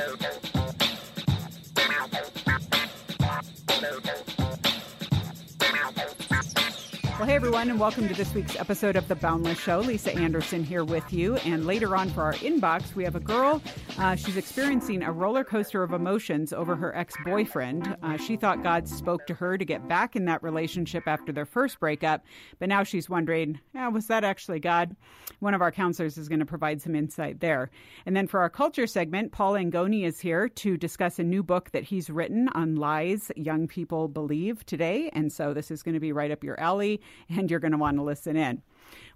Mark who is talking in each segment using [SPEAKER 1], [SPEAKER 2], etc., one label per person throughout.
[SPEAKER 1] Well, hey everyone, and welcome to this week's episode of The Boundless Show. Lisa Anderson here with you. And later on for our inbox, we have a girl. Uh, she's experiencing a roller coaster of emotions over her ex boyfriend. Uh, she thought God spoke to her to get back in that relationship after their first breakup, but now she's wondering, yeah, was that actually God? One of our counselors is going to provide some insight there. And then for our culture segment, Paul Angone is here to discuss a new book that he's written on lies young people believe today. And so this is going to be right up your alley and you're going to want to listen in.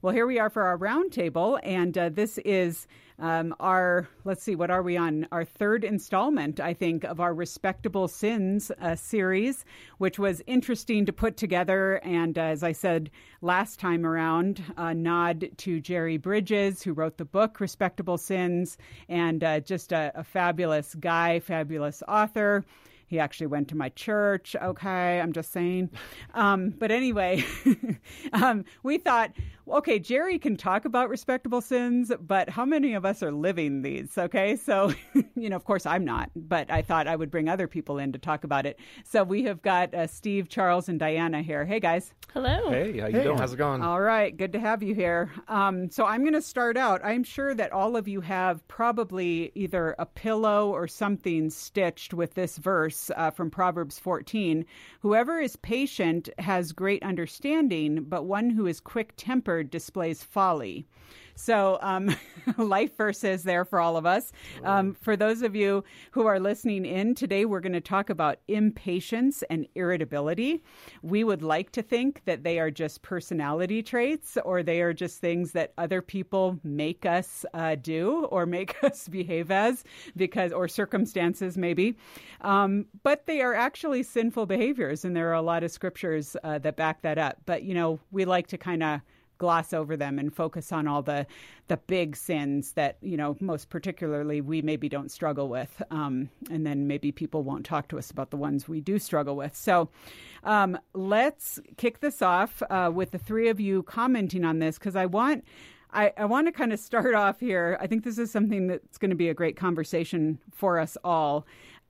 [SPEAKER 1] Well, here we are for our roundtable, and uh, this is um, our, let's see, what are we on? Our third installment, I think, of our Respectable Sins uh, series, which was interesting to put together. And uh, as I said last time around, a nod to Jerry Bridges, who wrote the book Respectable Sins, and uh, just a, a fabulous guy, fabulous author. He actually went to my church. Okay, I'm just saying. Um, but anyway, um, we thought, okay, Jerry can talk about respectable sins, but how many of us are living these? Okay, so, you know, of course I'm not, but I thought I would bring other people in to talk about it. So we have got uh, Steve, Charles, and Diana here. Hey, guys.
[SPEAKER 2] Hello.
[SPEAKER 3] Hey, how you
[SPEAKER 4] Hey,
[SPEAKER 3] doing?
[SPEAKER 4] how's it going?
[SPEAKER 1] All right, good to have you here. Um, so I'm going to start out. I'm sure that all of you have probably either a pillow or something stitched with this verse uh, from Proverbs 14. Whoever is patient has great understanding, but one who is quick tempered displays folly. So, um, life verses there for all of us. Um, for those of you who are listening in today, we're going to talk about impatience and irritability. We would like to think that they are just personality traits or they are just things that other people make us uh, do or make us behave as because, or circumstances maybe. Um, but they are actually sinful behaviors, and there are a lot of scriptures uh, that back that up. But, you know, we like to kind of gloss over them and focus on all the the big sins that you know most particularly we maybe don't struggle with um, and then maybe people won't talk to us about the ones we do struggle with so um, let's kick this off uh, with the three of you commenting on this because i want I, I want to kind of start off here. I think this is something that's going to be a great conversation for us all.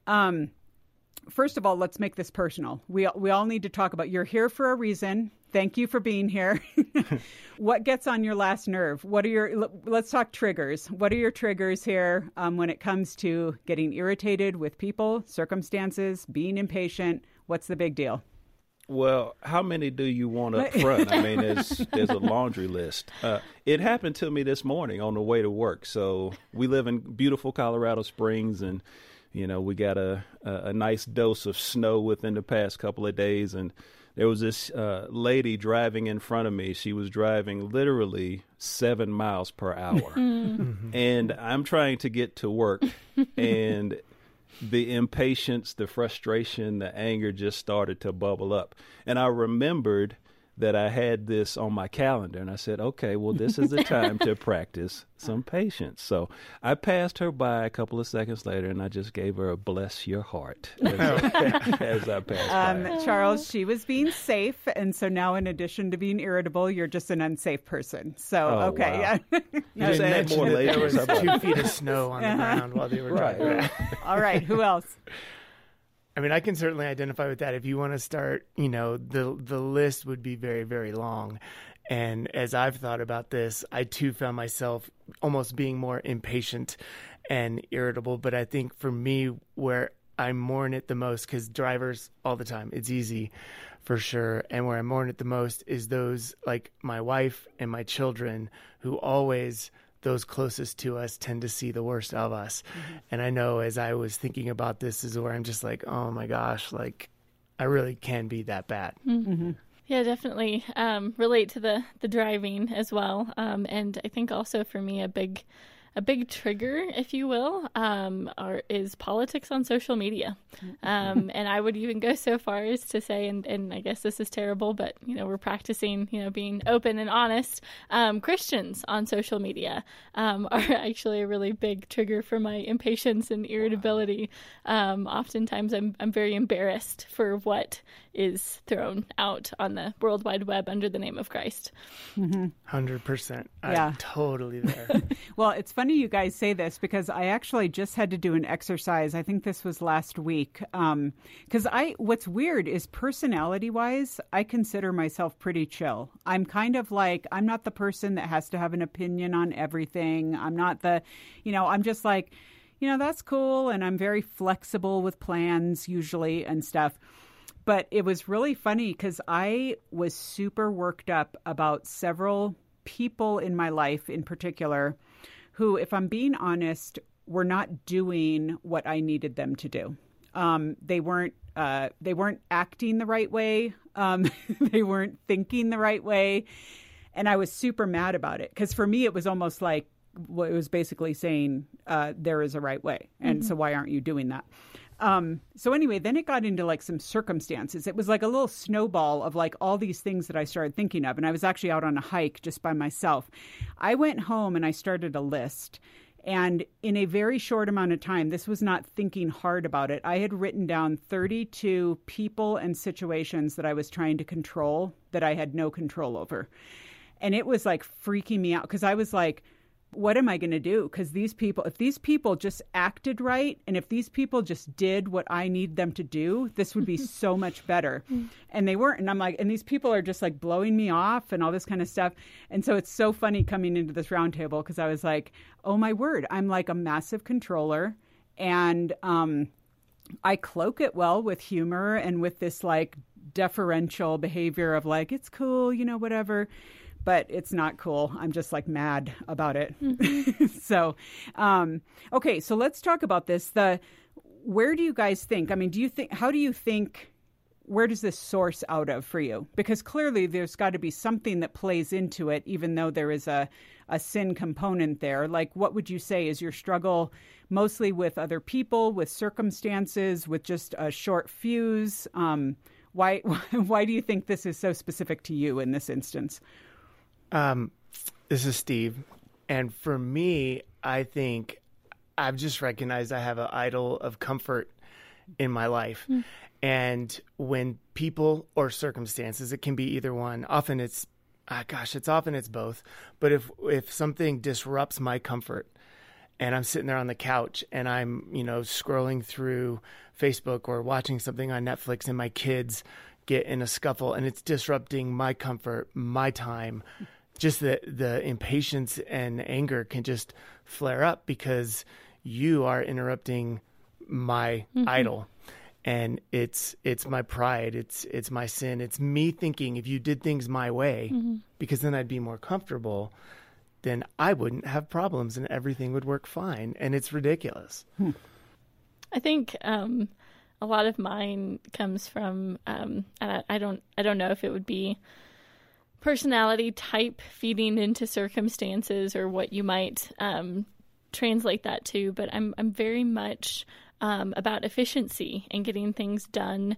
[SPEAKER 1] Um, first of all, let's make this personal. We we all need to talk about. You're here for a reason. Thank you for being here. what gets on your last nerve? What are your? Let's talk triggers. What are your triggers here um, when it comes to getting irritated with people, circumstances, being impatient? What's the big deal?
[SPEAKER 3] Well, how many do you want up front? I mean, there's there's a laundry list. Uh, it happened to me this morning on the way to work. So we live in beautiful Colorado Springs, and you know we got a a, a nice dose of snow within the past couple of days, and there was this uh, lady driving in front of me. She was driving literally seven miles per hour, and I'm trying to get to work, and the impatience, the frustration, the anger just started to bubble up. And I remembered that I had this on my calendar and I said, okay, well, this is the time to practice some patience. So I passed her by a couple of seconds later and I just gave her a bless your heart as, as I passed
[SPEAKER 1] Um,
[SPEAKER 3] by.
[SPEAKER 1] Charles, she was being safe, and so now, in addition to being irritable, you're just an unsafe person. So,
[SPEAKER 3] Oh,
[SPEAKER 1] okay,
[SPEAKER 3] wow.
[SPEAKER 1] yeah.
[SPEAKER 3] You
[SPEAKER 4] You
[SPEAKER 3] just
[SPEAKER 4] didn't
[SPEAKER 3] add more
[SPEAKER 4] that there was two feet of snow on the ground while they were
[SPEAKER 3] Right.
[SPEAKER 4] driving.
[SPEAKER 1] All right, who else?
[SPEAKER 4] I mean, I can certainly identify with that. If you want to start, you know, the the list would be very, very long. And as I've thought about this, I too found myself almost being more impatient and irritable. But I think for me, where I mourn it the most, because drivers all the time, it's easy for sure. And where I mourn it the most is those like my wife and my children who always those closest to us tend to see the worst of us. And I know as I was thinking about this is where I'm just like, oh my gosh, like I really can be that bad.
[SPEAKER 2] Yeah, definitely um, relate to the the driving as well, um, and I think also for me a big a big trigger, if you will, um, are, is politics on social media. Um, and I would even go so far as to say, and, and I guess this is terrible, but you know we're practicing, you know, being open and honest. Um, Christians on social media um, are actually a really big trigger for my impatience and irritability. Um, oftentimes, I'm I'm very embarrassed for what is thrown out on the World Wide Web under the name of Christ.
[SPEAKER 4] Hundred percent.
[SPEAKER 1] Yeah.
[SPEAKER 4] I'm totally there.
[SPEAKER 1] Well, it's funny funny you guys say this because I actually just had to do an exercise. I think this was last week. Because um, I, what's weird is personality wise, I consider myself pretty chill. I'm kind of like, I'm not the person that has to have an opinion on everything. I'm not the, you know, I'm just like, you know, that's cool. And I'm very flexible with plans usually and stuff. But it was really funny because I was super worked up about several people in my life in particular who, if I'm being honest, were not doing what I needed them to do. Um, they weren't uh, they weren't acting the right way. Um, they weren't thinking the right way, and I was super mad about it because for me it was almost like well, it was basically saying uh, there is a right way, and mm-hmm. so why aren't you doing that? Um, so anyway, then it got into like some circumstances. It was like a little snowball of like all these things that I started thinking of. And I was actually out on a hike just by myself. I went home and I started a list. And in a very short amount of time, this was not thinking hard about it. I had written down 32 people and situations that I was trying to control that I had no control over. And it was like freaking me out because I was like, what am I going to do? Because these people, if these people just acted right, and if these people just did what I need them to do, this would be so much better. And they weren't. And I'm like, and these people are just like blowing me off and all this kind of stuff. And so it's so funny coming into this roundtable because I was like, oh my word, I'm like a massive controller. And um, I cloak it well with humor and with this like deferential behavior of like, it's cool, you know, whatever but it's not cool. I'm just like mad about it. Mm-hmm. so, um, okay, so let's talk about this. The where do you guys think? I mean, do you think? How do you think? Where does this source out of for you? Because clearly there's got to be something that plays into it, even though there is a a sin component there. Like, what would you say is your struggle mostly with other people, with circumstances, with just a short fuse? Um, why why do you think this is so specific to you in this instance?
[SPEAKER 4] Um, this is Steve, and for me, I think I've just recognized I have an idol of comfort in my life. Mm. And when people or circumstances, it can be either one. Often it's, ah, gosh, it's often it's both. But if if something disrupts my comfort, and I'm sitting there on the couch and I'm, you know, scrolling through Facebook or watching something on Netflix, and my kids get in a scuffle, and it's disrupting my comfort, my time just the the impatience and anger can just flare up because you are interrupting my mm-hmm. idol and it's it's my pride it's it's my sin it's me thinking if you did things my way mm-hmm. because then I'd be more comfortable then I wouldn't have problems and everything would work fine and it's ridiculous hmm.
[SPEAKER 2] I think um, a lot of mine comes from um, I, I don't I don't know if it would be personality type feeding into circumstances or what you might um, translate that to, but I'm I'm very much um, about efficiency and getting things done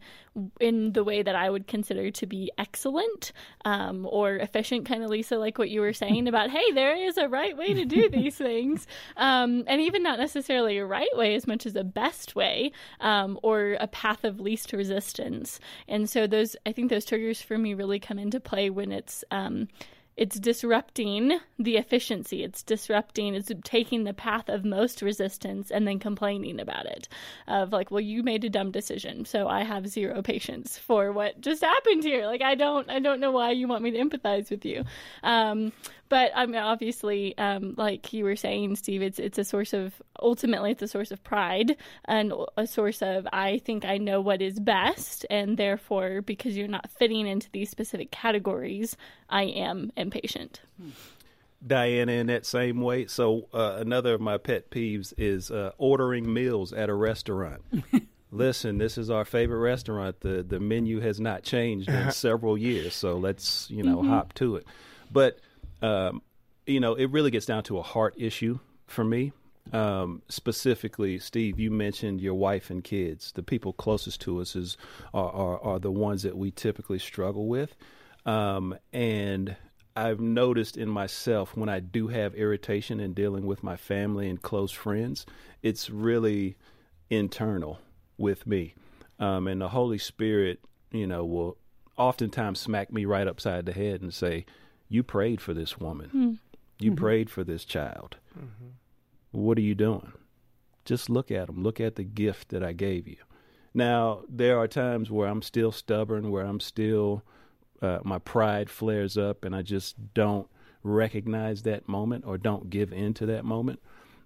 [SPEAKER 2] in the way that I would consider to be excellent um, or efficient, kind of Lisa, like what you were saying about, hey, there is a right way to do these things. Um, and even not necessarily a right way as much as a best way um, or a path of least resistance. And so those, I think those triggers for me really come into play when it's um, it's disrupting the efficiency. It's disrupting, it's taking the path of most resistance and then complaining about it. Of like, well, you made a dumb decision, so I have zero patience for what just happened here. Like, I don't, I don't know why you want me to empathize with you. Um, but I mean, obviously, um, like you were saying, Steve, it's it's a source of ultimately it's a source of pride and a source of I think I know what is best, and therefore, because you're not fitting into these specific categories, I am impatient.
[SPEAKER 3] Diana in that same way. So uh, another of my pet peeves is uh, ordering meals at a restaurant. Listen, this is our favorite restaurant. The the menu has not changed in several years, so let's you know mm-hmm. hop to it. But um, you know, it really gets down to a heart issue for me. Um, specifically, Steve, you mentioned your wife and kids. The people closest to us is are, are, are the ones that we typically struggle with. Um, and I've noticed in myself when I do have irritation in dealing with my family and close friends, it's really internal with me. Um, and the Holy Spirit, you know, will oftentimes smack me right upside the head and say, you prayed for this woman. Mm-hmm. You mm-hmm. prayed for this child. Mm-hmm. What are you doing? Just look at them. Look at the gift that I gave you. Now, there are times where I'm still stubborn, where I'm still, uh, my pride flares up, and I just don't recognize that moment or don't give in to that moment.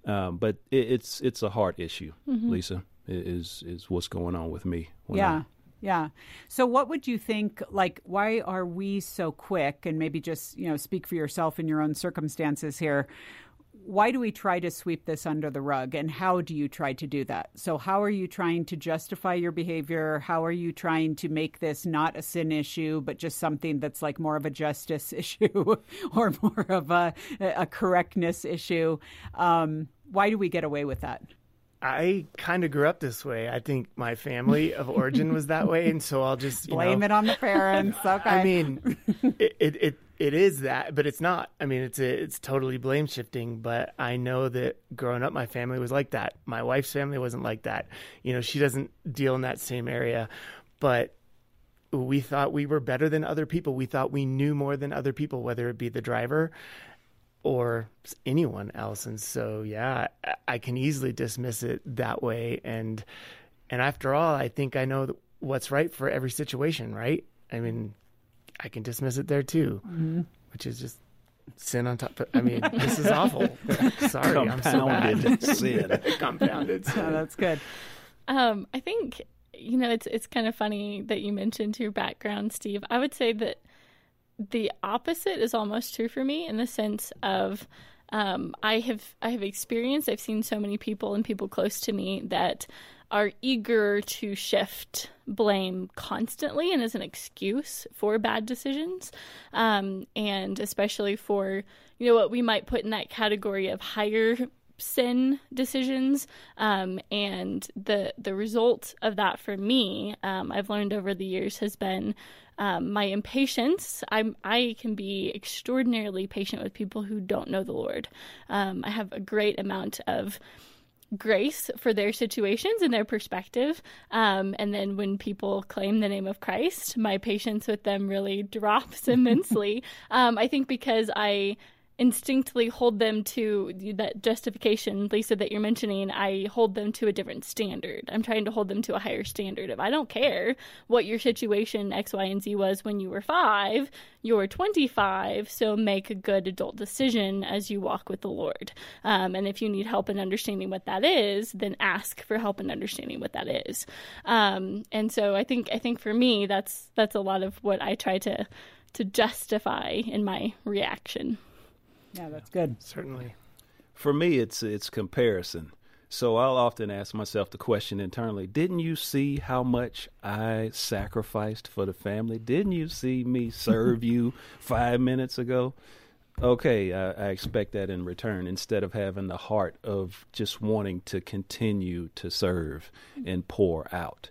[SPEAKER 3] Um, but it, it's it's a heart issue, mm-hmm. Lisa. Is is what's going on with me?
[SPEAKER 1] Yeah. I, yeah. So, what would you think? Like, why are we so quick? And maybe just you know, speak for yourself in your own circumstances here why do we try to sweep this under the rug and how do you try to do that? So, how are you trying to justify your behavior? How are you trying to make this not a sin issue, but just something that's like more of a justice issue or more of a, a correctness issue? Um, why do we get away with that?
[SPEAKER 4] I kind of grew up this way. I think my family of origin was that way, and so I'll just
[SPEAKER 1] blame
[SPEAKER 4] know,
[SPEAKER 1] it on the parents. Okay. I
[SPEAKER 4] mean, it, it, it it is that, but it's not. I mean, it's a, it's totally blame shifting. But I know that growing up, my family was like that. My wife's family wasn't like that. You know, she doesn't deal in that same area, but we thought we were better than other people. We thought we knew more than other people, whether it be the driver or anyone else. And so, yeah, I can easily dismiss it that way. And and after all, I think I know what's right for every situation, right? I mean, I can dismiss it there too, mm-hmm. which is just sin on top. Of, I mean, this is awful. Sorry, I'm so bad.
[SPEAKER 3] sin.
[SPEAKER 4] Compounded sin.
[SPEAKER 1] Oh, that's good.
[SPEAKER 2] Um, I think you know it's it's kind of funny that you mentioned your background, Steve. I would say that the opposite is almost true for me in the sense of um, I have I have experienced. I've seen so many people and people close to me that are eager to shift blame constantly and as an excuse for bad decisions, um, and especially for you know what we might put in that category of higher sin decisions um, and the the result of that for me um, I've learned over the years has been um, my impatience. I'm I can be extraordinarily patient with people who don't know the Lord. Um, I have a great amount of grace for their situations and their perspective. Um, and then when people claim the name of Christ, my patience with them really drops immensely. um, I think because I instinctively hold them to that justification, Lisa, that you're mentioning. I hold them to a different standard. I'm trying to hold them to a higher standard If I don't care what your situation X, Y, and Z was when you were five, you're 25, so make a good adult decision as you walk with the Lord. Um, and if you need help in understanding what that is, then ask for help in understanding what that is. Um, and so I think I think for me, that's that's a lot of what I try to to justify in my reaction.
[SPEAKER 1] Yeah, that's good.
[SPEAKER 4] Certainly.
[SPEAKER 3] For me, it's it's comparison. So I'll often ask myself the question internally: Didn't you see how much I sacrificed for the family? Didn't you see me serve you five minutes ago? Okay, I, I expect that in return. Instead of having the heart of just wanting to continue to serve and pour out.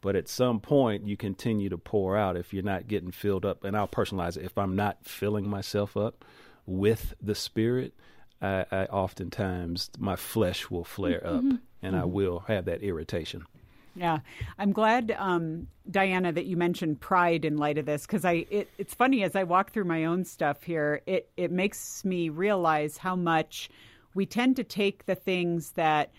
[SPEAKER 3] But at some point, you continue to pour out if you're not getting filled up. And I'll personalize it. If I'm not filling myself up, with the Spirit, I, I oftentimes my flesh will flare up mm-hmm. and I will have that irritation.
[SPEAKER 1] Yeah, I'm glad, um, Diana, that you mentioned pride in light of this because I it, it's funny as I walk through my own stuff here. It it makes me realize how much we tend to take the things that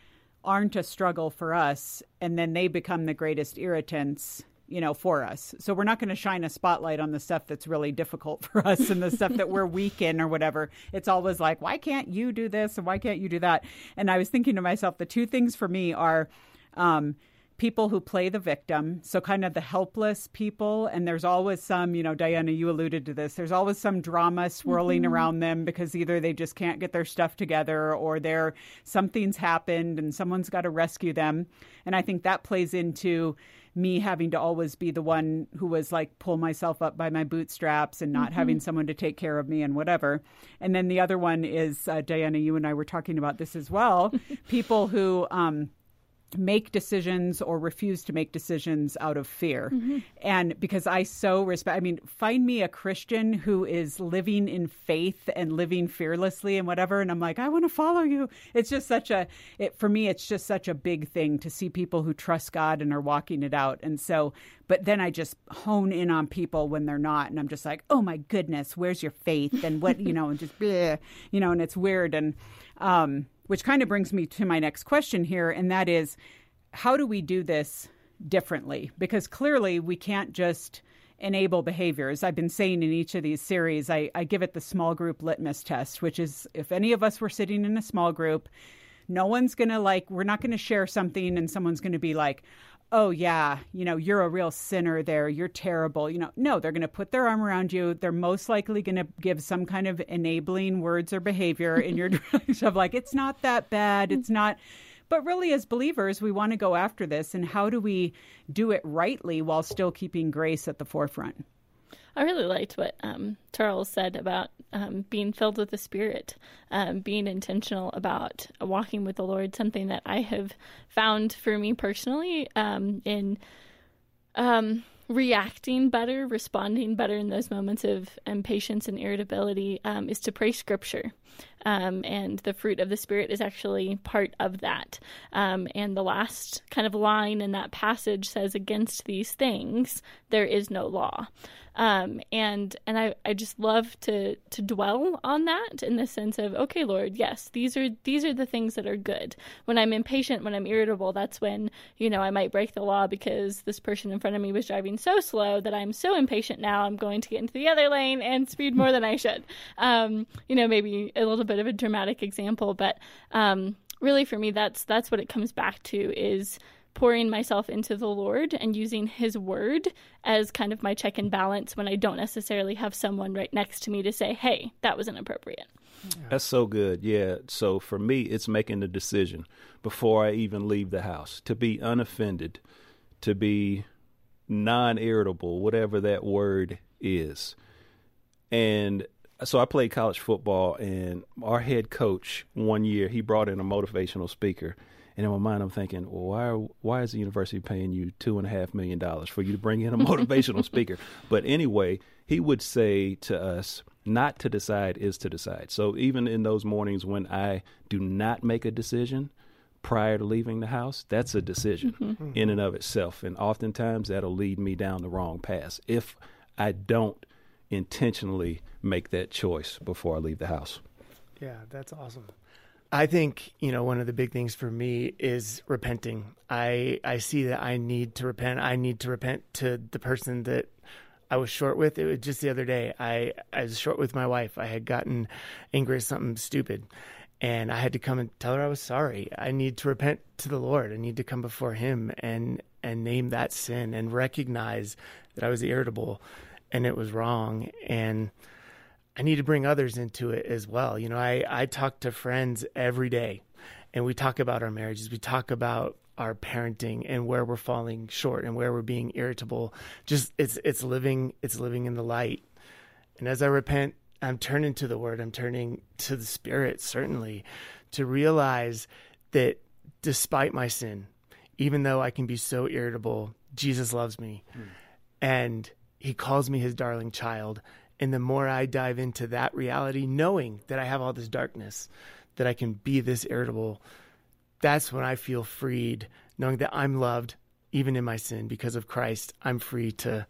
[SPEAKER 1] aren't a struggle for us and then they become the greatest irritants you know, for us. So we're not going to shine a spotlight on the stuff that's really difficult for us and the stuff that we're weak in or whatever. It's always like, why can't you do this and why can't you do that? And I was thinking to myself, the two things for me are um, people who play the victim, so kind of the helpless people. And there's always some, you know, Diana, you alluded to this. There's always some drama swirling mm-hmm. around them because either they just can't get their stuff together or they're something's happened and someone's got to rescue them. And I think that plays into me having to always be the one who was like pull myself up by my bootstraps and not mm-hmm. having someone to take care of me and whatever. And then the other one is uh, Diana, you and I were talking about this as well. People who um, make decisions or refuse to make decisions out of fear. Mm-hmm. And because I so respect, I mean, find me a Christian who is living in faith and living fearlessly and whatever. And I'm like, I want to follow you. It's just such a, it, for me, it's just such a big thing to see people who trust God and are walking it out. And so, but then I just hone in on people when they're not. And I'm just like, oh my goodness, where's your faith? And what, you know, and just, bleh, you know, and it's weird. And, um, which kind of brings me to my next question here, and that is how do we do this differently? Because clearly we can't just enable behaviors. I've been saying in each of these series, I, I give it the small group litmus test, which is if any of us were sitting in a small group, no one's going to like, we're not going to share something and someone's going to be like, oh yeah, you know, you're a real sinner there. You're terrible. You know, no, they're going to put their arm around you. They're most likely going to give some kind of enabling words or behavior in your direction of like, it's not that bad. It's not. But really, as believers, we want to go after this. And how do we do it rightly while still keeping grace at the forefront?
[SPEAKER 2] I really liked what um, Charles said about um, being filled with the Spirit, um, being intentional about walking with the Lord, something that I have found for me personally um, in um, reacting better, responding better in those moments of impatience and irritability um, is to pray scripture. Um, and the fruit of the Spirit is actually part of that. Um, and the last kind of line in that passage says, Against these things, there is no law. Um, and and I, I just love to to dwell on that in the sense of okay Lord yes these are these are the things that are good when I'm impatient when I'm irritable that's when you know I might break the law because this person in front of me was driving so slow that I'm so impatient now I'm going to get into the other lane and speed more than I should um, you know maybe a little bit of a dramatic example but um, really for me that's that's what it comes back to is pouring myself into the Lord and using His Word as kind of my check and balance when I don't necessarily have someone right next to me to say, hey, that was inappropriate.
[SPEAKER 3] That's so good. Yeah. So for me, it's making the decision before I even leave the house to be unoffended, to be non irritable, whatever that word is. And so I played college football, and our head coach one year, he brought in a motivational speaker and in my mind, I'm thinking, well, why are, why is the university paying you two and a half million dollars for you to bring in a motivational speaker? But anyway, he would say to us, not to decide is to decide. So even in those mornings when I do not make a decision prior to leaving the house, that's a decision mm-hmm. in and of itself. And oftentimes that'll lead me down the wrong path if I don't intentionally make that choice before I leave the house.
[SPEAKER 4] Yeah, that's awesome. I think you know one of the big things for me is repenting. I I see that I need to repent. I need to repent to the person that I was short with. It was just the other day. I I was short with my wife. I had gotten angry at something stupid, and I had to come and tell her I was sorry. I need to repent to the Lord. I need to come before Him and and name that sin and recognize that I was irritable and it was wrong and I need to bring others into it as well. You know, I, I talk to friends every day and we talk about our marriages. We talk about our parenting and where we're falling short and where we're being irritable. Just it's it's living it's living in the light. And as I repent, I'm turning to the word. I'm turning to the spirit certainly to realize that despite my sin, even though I can be so irritable, Jesus loves me. Mm. And he calls me his darling child and the more I dive into that reality, knowing that I have all this darkness, that I can be this irritable, that's when I feel freed, knowing that I'm loved even in my sin because of Christ. I'm free to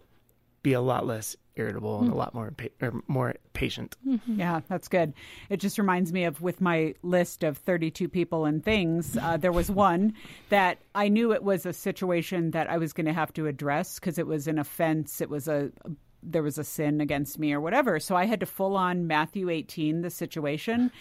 [SPEAKER 4] be a lot less irritable mm-hmm. and a lot more pa- more patient.
[SPEAKER 1] Mm-hmm. Yeah, that's good. It just reminds me of with my list of 32 people and things, uh, there was one that I knew it was a situation that I was going to have to address because it was an offense. It was a, a there was a sin against me or whatever. So I had to full on Matthew 18 the situation.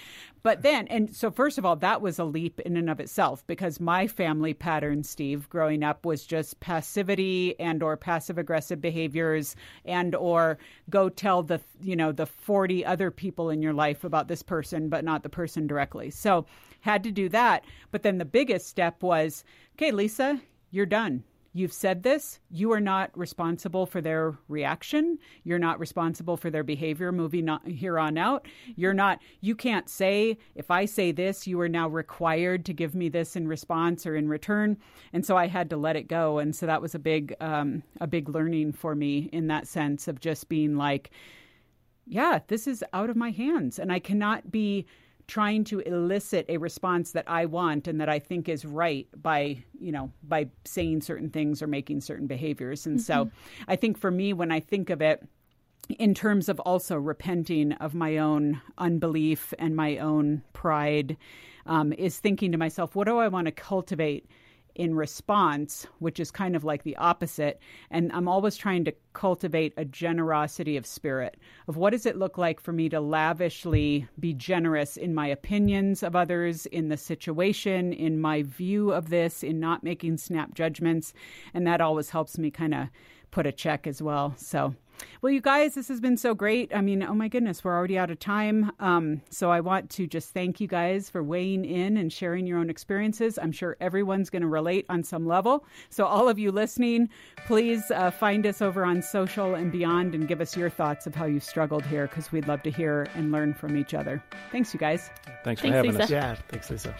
[SPEAKER 1] But then, and so first of all, that was a leap in and of itself because my family pattern, Steve, growing up was just passivity and or passive aggressive behaviors and or go tell the, you know, the 40 other people in your life about this person, but not the person directly. So had to do that. But then the biggest step was, okay, Lisa, you're done You've said this. You are not responsible for their reaction. You're not responsible for their behavior moving on, here on out. You're not, you can't say, if I say this, you are now required to give me this in response or in return. And so I had to let it go. And so that was a big, um, a big learning for me in that sense of just being like, yeah, this is out of my hands. And I cannot be trying to elicit a response that I want and that I think is right by, you know, by saying certain things or making certain behaviors. And mm-hmm. so I think for me, when I think of it, in terms of also repenting of my own unbelief and my own pride, um, is thinking to myself, what do I want to cultivate in response, which is kind of like the opposite. And I'm always trying to cultivate a generosity of spirit of what does it look like for me to lavishly be generous in my opinions of others, in the situation, in my view of this, in not making snap judgments. And that always helps me kind of put a check as well. So well, you guys, this has been so great. I mean, oh my goodness, we're already out of time. Um, so I want to just thank you guys for weighing in and sharing your own experiences. I'm sure everyone's going to relate on some level. So, all of you listening, please uh, find us over on social and beyond and give us your thoughts of how you struggled here because we'd love to hear and learn from each other. Thanks, you guys.
[SPEAKER 3] Thanks for having
[SPEAKER 2] Lisa.
[SPEAKER 3] us.
[SPEAKER 5] Yeah, thanks, Lisa.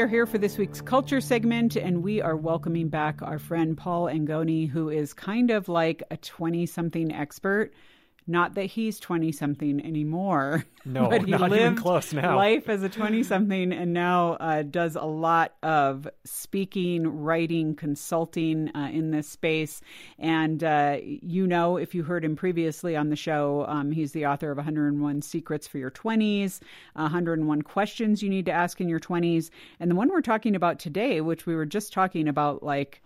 [SPEAKER 1] We are here for this week's culture segment, and we are welcoming back our friend Paul Angone, who is kind of like a 20 something expert. Not that he's 20 something anymore.
[SPEAKER 6] No,
[SPEAKER 1] but he
[SPEAKER 6] not even
[SPEAKER 1] lived
[SPEAKER 6] close now.
[SPEAKER 1] life as a 20 something and now uh, does a lot of speaking, writing, consulting uh, in this space. And uh, you know, if you heard him previously on the show, um, he's the author of 101 Secrets for Your 20s, 101 Questions You Need to Ask in Your 20s. And the one we're talking about today, which we were just talking about, like,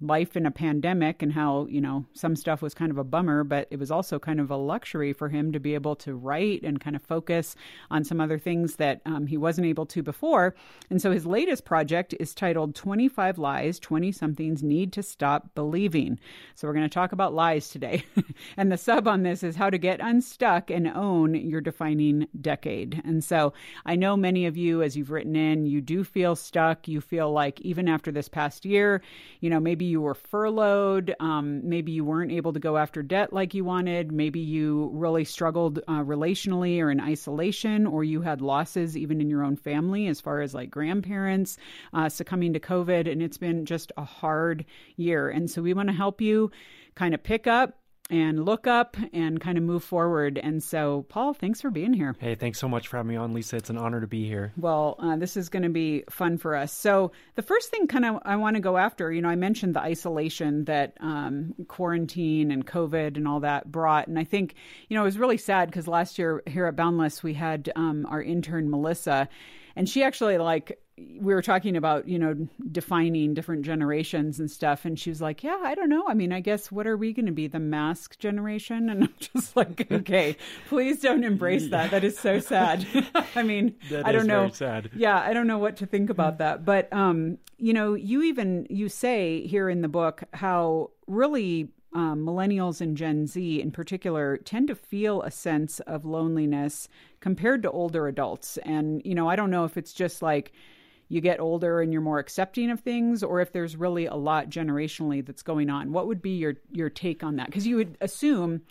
[SPEAKER 1] life in a pandemic and how you know some stuff was kind of a bummer but it was also kind of a luxury for him to be able to write and kind of focus on some other things that um, he wasn't able to before. And so his latest project is titled 25 lies 20 somethings need to stop believing. So we're going to talk about lies today. And the sub on this is how to get unstuck and own your defining decade. And so i know many of you as you've written in you do feel stuck. You feel like even after this past year you know maybe you were furloughed um, maybe you weren't able to go after debt like you wanted maybe you really struggled uh, relationally or in isolation or you had losses even in your own family as far as like grandparents uh, succumbing to covid and it's been just a hard year. And so we want to help you kind of pick up and look up and kind of move forward. And so, Paul, thanks for being here.
[SPEAKER 6] Hey, thanks so much for having me on, Lisa. It's an honor to be here.
[SPEAKER 1] Well, uh, this is going to be fun for us. So, the first thing kind of I want to go after, you know, I mentioned the isolation that um, quarantine and COVID and all that brought. And I think, you know, it was really sad because last year here at Boundless, we had um, our intern, Melissa, and she actually like we were talking about you know defining different generations and stuff and she was like yeah i don't know. I mean i guess what are we going to be the mask generation? And i'm just like okay please don't embrace that. That is so sad. I mean
[SPEAKER 6] That
[SPEAKER 1] i don't
[SPEAKER 6] is
[SPEAKER 1] know.
[SPEAKER 6] very sad.
[SPEAKER 1] yeah i don't know what to think about that. But um you know you even you say here in the book how really um, millennials and Gen Z in particular tend to feel a sense of loneliness compared to older adults. And, you know, I don't know if it's just like you get older and you're more accepting of things or if there's really a lot generationally that's going on. What would be your, your take on that? Because you would assume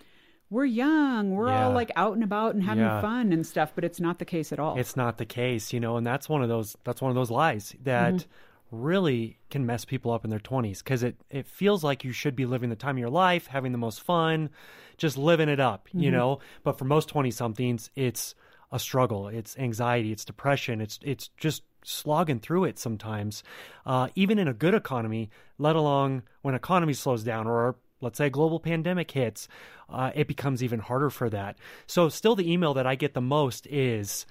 [SPEAKER 1] we're young, we're all like out and about and having
[SPEAKER 6] Yeah.
[SPEAKER 1] fun and stuff, but it's not the case at all.
[SPEAKER 6] It's not the case, you know, and that's one of those that's one of those lies that
[SPEAKER 1] Mm-hmm.
[SPEAKER 6] really can mess people up in their 20s cuz it it feels like you should be living the time of your life, having the most fun, just living it up, you
[SPEAKER 1] Mm-hmm.
[SPEAKER 6] know? But for most 20 somethings, it's a struggle, it's anxiety, it's depression, it's it's just slogging through it sometimes. Uh, even in a good economy, let alone when economy slows down or let's say a global pandemic hits, uh, it becomes even harder for that. So, still, the email that I get the most is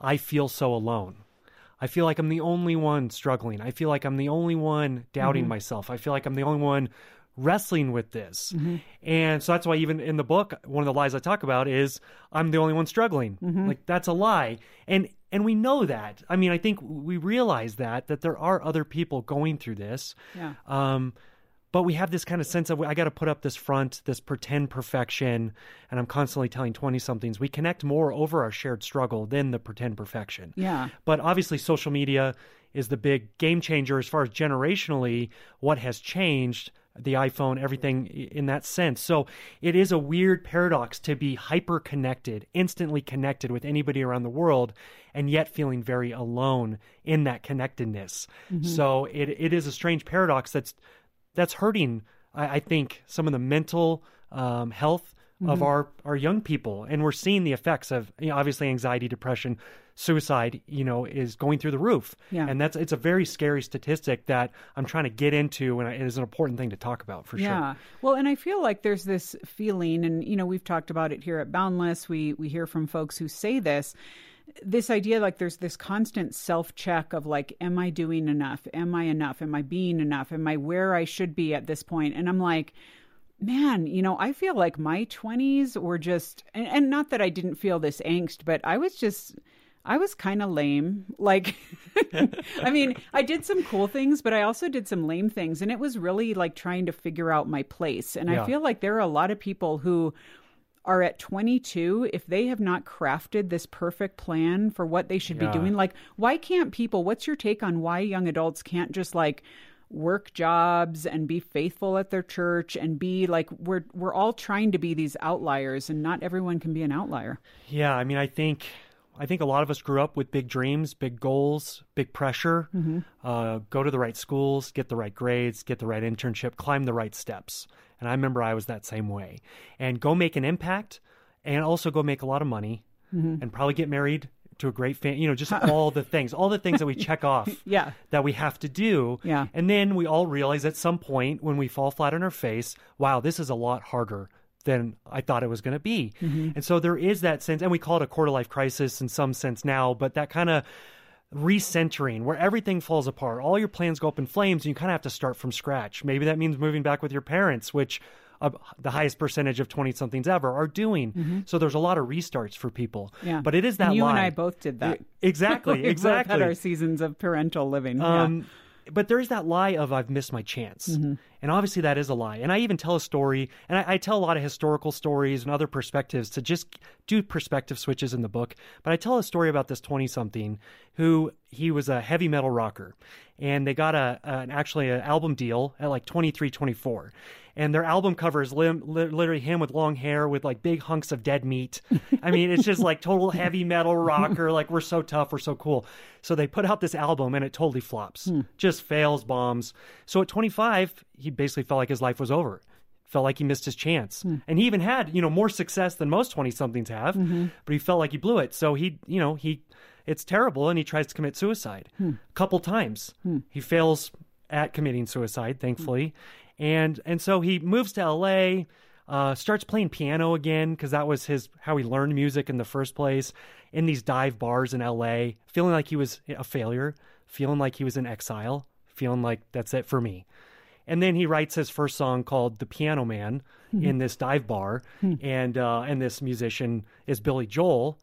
[SPEAKER 6] I feel so alone. I feel like I'm the only one struggling. I feel like I'm the only one doubting myself. I feel like I'm the only one wrestling with this. And so that's why even in the book, one of the lies I talk about is I'm the only one struggling. Like that's a lie. And and we know that. I mean, I think we realize that that there are other people going through this.
[SPEAKER 1] Yeah.
[SPEAKER 6] Um, but we have this kind of sense of I got to put up this front, this pretend perfection, and I'm constantly telling 20 somethings we connect more over our shared struggle than the pretend perfection.
[SPEAKER 1] Yeah.
[SPEAKER 6] But obviously, social media is the big game changer as far as generationally what has changed the iPhone, everything in that sense. So it is a weird paradox to be hyper connected, instantly connected with anybody around the world, and yet feeling very alone in that connectedness. So it it is a strange paradox that's that's hurting. I, I think some of the mental um, health of our our young people, and we're seeing the effects of you know, obviously anxiety, depression, suicide. You know, is going through the roof.
[SPEAKER 1] Yeah.
[SPEAKER 6] and that's it's a very scary statistic that I'm trying to get into, and it is an important thing to talk about for
[SPEAKER 1] Yeah.
[SPEAKER 6] sure.
[SPEAKER 1] Well, and I feel like there's this feeling, and you know, we've talked about it here at Boundless. We we hear from folks who say this. This idea, like, there's this constant self check of, like, am I doing enough? Am I enough? Am I being enough? Am I where I should be at this point? And I'm like, man, you know, I feel like my 20s were just, and, and not that I didn't feel this angst, but I was just, I was kind of lame. Like, I mean, I did some cool things, but I also did some lame things. And it was really like trying to figure out my place. And
[SPEAKER 6] Yeah.
[SPEAKER 1] I feel like there are a lot of people who are at 22 if they have not crafted this perfect plan for what they should
[SPEAKER 6] Yeah.
[SPEAKER 1] be doing like why can't people what's your take on why young adults can't just like work jobs and be faithful at their church and be like we're we're all trying to be these outliers and not everyone can be an outlier
[SPEAKER 6] Yeah, I mean, I think I think a lot of us grew up with big dreams, big goals, big pressure. Uh, go to the right schools, get the right grades, get the right internship, climb the right steps. And I remember I was that same way. And go make an impact, and also go make a lot of money, and probably get married to a great fan. You know, just all the things, all the things that we check off.
[SPEAKER 1] Yeah.
[SPEAKER 6] that we have to do.
[SPEAKER 1] Yeah.
[SPEAKER 6] And then we all realize at some point when we fall flat on our face, wow, this is a lot harder than I thought it was going to be. Mm-hmm. And so there is that sense, and we call it a quarter life crisis in some sense now, but that kind of recentering where everything falls apart. All your plans go up in flames and you kind of have to start from scratch. Maybe that means moving back with your parents, which uh, the highest percentage of 20 somethings ever are doing. Mm-hmm. So there's a lot of restarts for people.
[SPEAKER 1] yeah
[SPEAKER 6] But it is that
[SPEAKER 1] and you and i both did that
[SPEAKER 6] Exactly,
[SPEAKER 1] both
[SPEAKER 6] exactly.
[SPEAKER 1] had our seasons of parental living yeah.
[SPEAKER 6] Um, But there is that lie of I've missed my chance. Mm-hmm. And obviously that is a lie. And I even tell a story, and I, I tell a lot of historical stories and other perspectives to just do perspective switches in the book. But I tell a story about this 20 something who he was a heavy metal rocker. And they got a, an actually an album deal at like 23, 24. And their album cover is lim- li- literally him with long hair with like big hunks of dead meat. I mean, it's just like total heavy metal rocker. Like we're so tough, we're so cool. So they put out this album and it totally flops, hmm. just fails, bombs. So at 25, he basically felt like his life was over. Felt like he missed his chance, hmm. and he even had you know more success than most 20 somethings have, mm-hmm. but he felt like he blew it. So he you know he it's terrible, and he tries to commit suicide a couple times. He fails at committing suicide, thankfully, and and so he moves to L.A. Uh, starts playing piano again because that was his how he learned music in the first place. In these dive bars in L.A., feeling like he was a failure, feeling like he was in exile, feeling like that's it for me. And then he writes his first song called "The Piano Man" in this dive bar, and uh, and this musician is Billy Joel,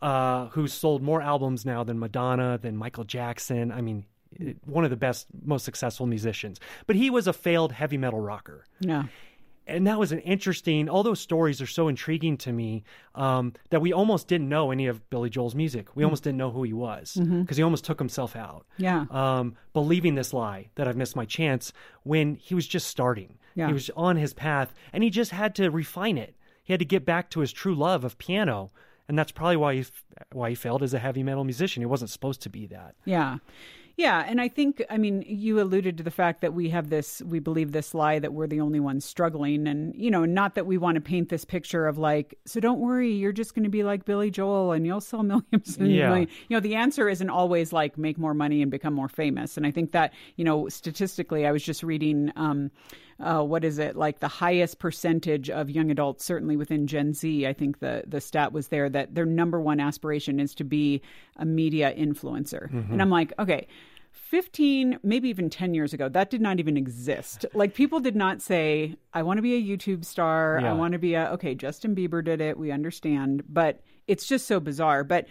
[SPEAKER 6] uh, who's sold more albums now than Madonna, than Michael Jackson. I mean, one of the best, most successful musicians. But he was a failed heavy metal rocker.
[SPEAKER 1] Yeah.
[SPEAKER 6] And that was an interesting all those stories are so intriguing to me um, that we almost didn't know any of billy joel's music. We almost didn't know who he was because he almost took himself out.
[SPEAKER 1] Yeah.
[SPEAKER 6] um, believing this lie that i've missed my chance when he was just starting.
[SPEAKER 1] Yeah.
[SPEAKER 6] he was on his path and he just had to refine it. He had to get back to his true love of piano. And that's probably why he why he failed as a heavy metal musician. He wasn't supposed to be that.
[SPEAKER 1] Yeah. Yeah. And I think, I mean, you alluded to the fact that we have this, we believe this lie that we're the only ones struggling. And, you know, not that we want to paint this picture of like, so don't worry, you're just going to be like Billy Joel and you'll sell millions. And
[SPEAKER 6] Yeah.
[SPEAKER 1] million-" You know, the answer isn't always like make more money and become more famous. And I think that, you know, statistically, I was just reading, um, uh, what is it like the highest percentage of young adults certainly within gen z i think the the stat was there that their number one aspiration is to be a media influencer. And i'm like okay 15 maybe even 10 years ago that did not even exist. Like people did not say i want to be a youtube star. I want to be a okay justin bieber did it we understand but it's just so bizarre. But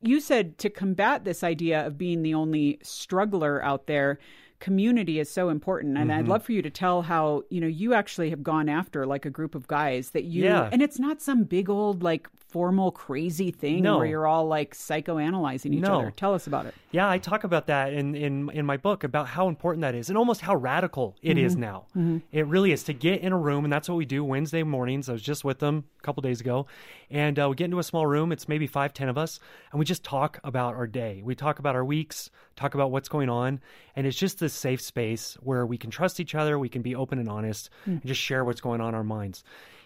[SPEAKER 1] you said to combat this idea of being the only struggler out there, community is so important. And
[SPEAKER 6] Mm-hmm.
[SPEAKER 1] I'd love for you to tell how, you know, you actually have gone after like a group of guys that you,
[SPEAKER 6] Yeah.
[SPEAKER 1] and it's not some big old, like, formal crazy thing
[SPEAKER 6] No.
[SPEAKER 1] where you're all like psychoanalyzing each
[SPEAKER 6] No.
[SPEAKER 1] other. Tell us about it.
[SPEAKER 6] Yeah, I talk about that in, in in my book about how important that is and almost how radical it is mm-hmm. now. Mm-hmm. It really is to get in a room, and that's what we do Wednesday mornings. I was just with them a couple days ago, and uh, we get into a small room. It's maybe five, ten of us, and we just talk about our day. We talk about our weeks, talk about what's going on, and it's just this safe space where we can trust each other, we can be open and honest, hmm. and just share what's going on in our minds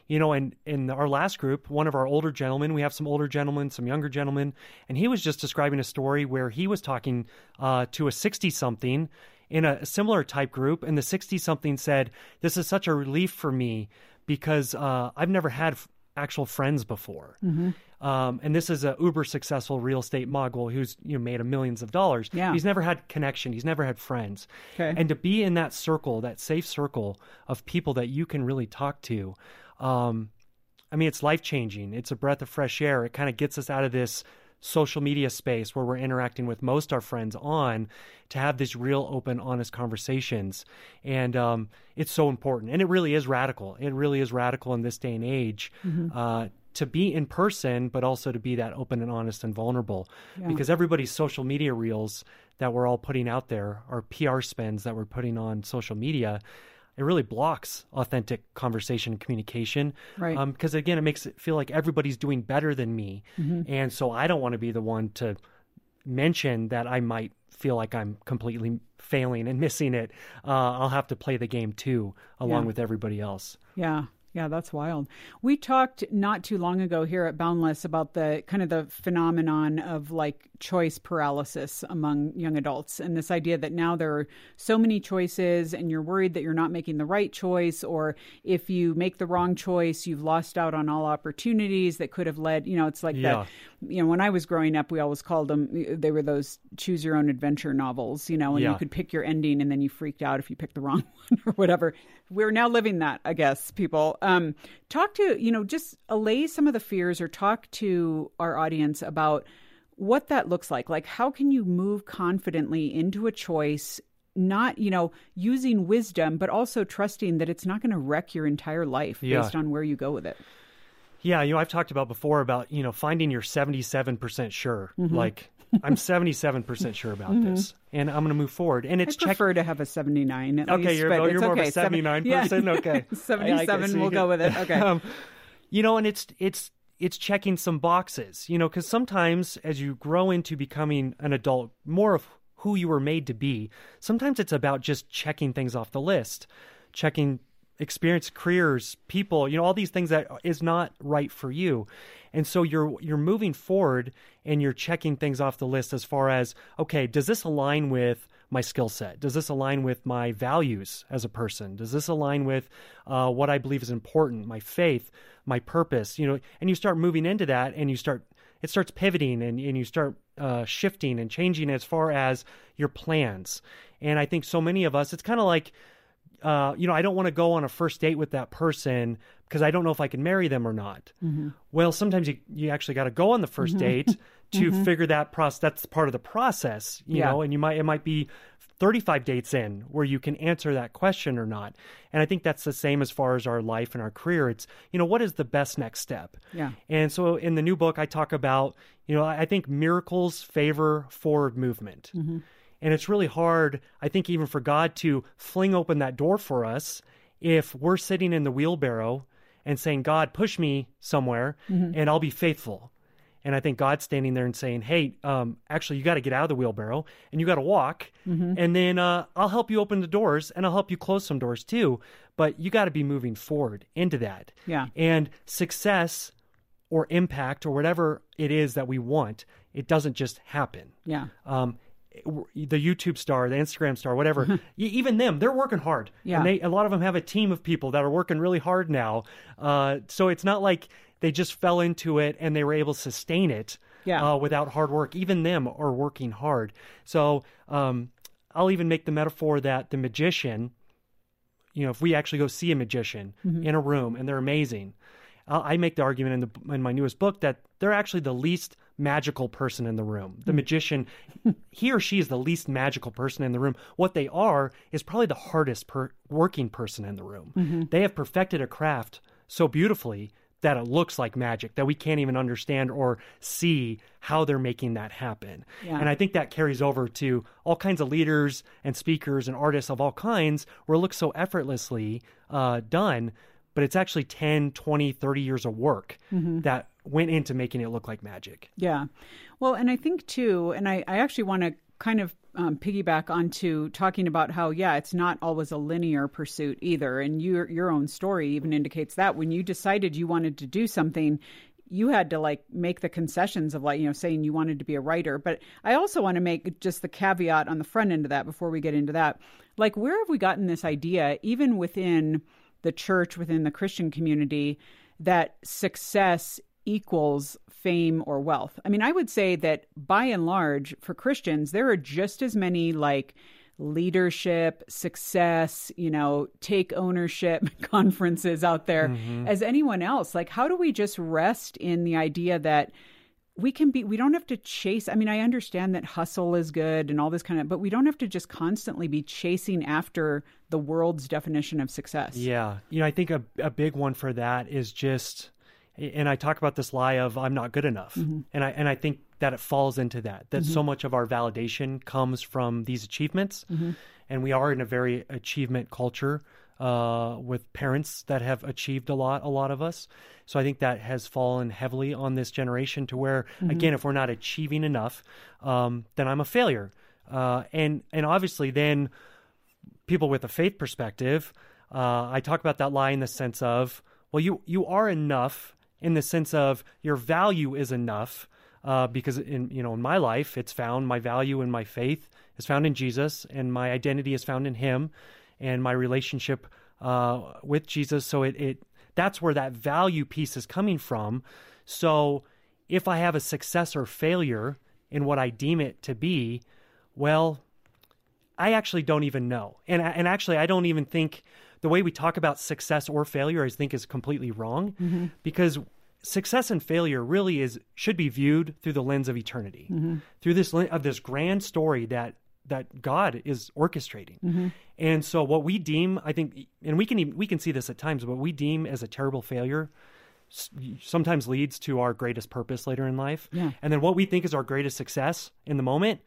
[SPEAKER 6] you know, and in our last group, one of our older gentlemen, we have some older gentlemen, some younger gentlemen, and he was just describing a story where he was talking uh, to a 60 something in a similar type group, and the 60 something said, This is such a relief for me because uh, I've never had f- actual friends before. Um, and this is a uber successful real estate mogul who's you know made a millions of dollars.
[SPEAKER 1] Yeah.
[SPEAKER 6] He's never had connection. He's never had friends.
[SPEAKER 1] Okay.
[SPEAKER 6] And to be in that circle, that safe circle of people that you can really talk to, um, I mean, it's life changing. It's a breath of fresh air. It kind of gets us out of this social media space where we're interacting with most our friends on to have these real open honest conversations. And um, it's so important. And it really is radical. It really is radical in this day and age uh, to be in person but also to be that open and honest and vulnerable. Because everybody's social media reels that we're all putting out there are pr spends that we're putting on social media it really blocks authentic conversation and communication
[SPEAKER 1] Right.
[SPEAKER 6] um, because again it makes it feel like everybody's doing better than me and so i don't want to be the one to mention that i might feel like i'm completely failing and missing it uh, i'll have to play the game too along
[SPEAKER 1] Yeah.
[SPEAKER 6] with everybody else
[SPEAKER 1] Yeah. Yeah, that's wild. We talked not too long ago here at Boundless about the kind of the phenomenon of like choice paralysis among young adults and this idea that now there are so many choices and you're worried that you're not making the right choice or if you make the wrong choice, you've lost out on all opportunities that could have led, you know, it's like
[SPEAKER 6] Yeah.
[SPEAKER 1] that you know, when I was growing up, we always called them they were those choose your own adventure novels, you know, and you could pick your ending and then you freaked out if you picked the wrong one or whatever. We're now living that, I guess, people. Um, talk to, you know, just allay some of the fears or talk to our audience about what that looks like. Like, how can you move confidently into a choice? Not, you know, using wisdom, but also trusting that it's not going to wreck your entire life
[SPEAKER 6] Yeah.
[SPEAKER 1] based on where you go with it.
[SPEAKER 6] Yeah, you know, I've talked about before about, you know, finding your 77% sure.
[SPEAKER 1] Mm-hmm.
[SPEAKER 6] Like, I'm 77% sure about this, and I'm going to move forward. And
[SPEAKER 1] I
[SPEAKER 6] it's check.
[SPEAKER 1] prefer to have a 79 at
[SPEAKER 6] Okay,
[SPEAKER 1] least,
[SPEAKER 6] you're, you're more
[SPEAKER 1] okay.
[SPEAKER 6] of a
[SPEAKER 1] Seven-
[SPEAKER 6] 79
[SPEAKER 1] yeah.
[SPEAKER 6] person. Okay,
[SPEAKER 1] 77, we'll go with it. Okay.
[SPEAKER 6] um, you know, and it's it's it's checking some boxes. You know, because sometimes as you grow into becoming an adult, more of who you were made to be. Sometimes it's about just checking things off the list, checking experience, careers, people. You know, all these things that is not right for you. And so you're you're moving forward and you're checking things off the list as far as okay, does this align with my skill set? Does this align with my values as a person? Does this align with uh, what I believe is important, my faith, my purpose? You know, and you start moving into that, and you start it starts pivoting, and and you start uh, shifting and changing as far as your plans. And I think so many of us, it's kind of like uh, you know, I don't want to go on a first date with that person because I don't know if I can marry them or not. Mm-hmm. Well, sometimes you, you actually got to go on the 1st mm-hmm. date to mm-hmm. figure that process. That's part of the process, you
[SPEAKER 1] Yeah.
[SPEAKER 6] know, and you might, it might be 35 dates in where you can answer that question or not. And I think that's the same as far as our life and our career. It's, you know, what is the best next step?
[SPEAKER 1] Yeah.
[SPEAKER 6] And so in the new book, I talk about, you know, I I think miracles favor forward movement. And it's really hard, I think, even for God to fling open that door for us if we're sitting in the wheelbarrow and saying, God, push me somewhere and I'll be faithful. And I think God's standing there and saying, Hey, um, actually, you got to get out of the wheelbarrow and you got to walk. And then uh, I'll help you open the doors and I'll help you close some doors too. But you got to be moving forward into that.
[SPEAKER 1] Yeah.
[SPEAKER 6] And success or impact or whatever it is that we want, it doesn't just happen
[SPEAKER 1] Yeah.
[SPEAKER 6] um, the YouTube star, the Instagram star, whatever, e- even them, they're working hard.
[SPEAKER 1] Yeah.
[SPEAKER 6] And they, a lot of them have a team of people that are working really hard now. Uh, so it's not like they just fell into it and they were able to sustain it
[SPEAKER 1] Yeah.
[SPEAKER 6] uh, without hard work. Even them are working hard. So um, I'll even make the metaphor that the magician, you know, if we actually go see a magician in a room and they're amazing, I'll- I make the argument in the in my newest book that they're actually the least magical person in the room. The magician, he or she is the least magical person in the room. What they are is probably the hardest per- working person in the room. They have perfected a craft so beautifully that it looks like magic that we can't even understand or see how they're making that happen.
[SPEAKER 1] Yeah.
[SPEAKER 6] And I think that carries over to all kinds of leaders and speakers and artists of all kinds where it looks so effortlessly uh, done, but it's actually 10, 20, 30 years of work that went into making it look like magic.
[SPEAKER 1] Yeah. Well, and I think too, and I, I actually want to kind of um, piggyback onto talking about how, yeah, it's not always a linear pursuit either. And your your own story even indicates that when you decided you wanted to do something, you had to like make the concessions of like, you know, saying you wanted to be a writer. But I also want to make just the caveat on the front end of that before we get into that. Like, where have we gotten this idea, even within the church, within the Christian community, that success equals fame or wealth. I mean, I would say that by and large, for Christians, there are just as many like leadership, success, you know, take ownership conferences out there mm-hmm. as anyone else. Like, how do we just rest in the idea that we can be, we don't have to chase? I mean, I understand that hustle is good and all this kind of, but we don't have to just constantly be chasing after the world's definition of success.
[SPEAKER 6] Yeah. You know, I think a, a big one for that is just, and I talk about this lie of I'm not good enough. Mm-hmm. And I, and I think that it falls into that, that so mm-hmm. much of our validation comes from these achievements. Mm-hmm. And we are in a very achievement culture uh, with parents that have achieved a lot, a lot of us. So I think that has fallen heavily on this generation to where, again, if we're not achieving enough, um, then I'm a failure. Uh, and, and obviously then people with a faith perspective, uh, I talk about that lie in the sense of, well, you you are enough in the sense of your value is enough, uh, because in you know in my life it's found my value in my faith is found in Jesus, and my identity is found in Him, and my relationship uh, with Jesus. So it it that's where that value piece is coming from. So if I have a success or failure in what I deem it to be, well, I actually don't even know. And and actually I don't even think the way we talk about success or failure I think is completely wrong because success and failure really is should be viewed through the lens of eternity. Through this of this grand story that that God is orchestrating. And so what we deem I think and we can even, we can see this at times what we deem as a terrible failure sometimes leads to our greatest purpose later in life.
[SPEAKER 1] Yeah.
[SPEAKER 6] And then what we think is our greatest success in the moment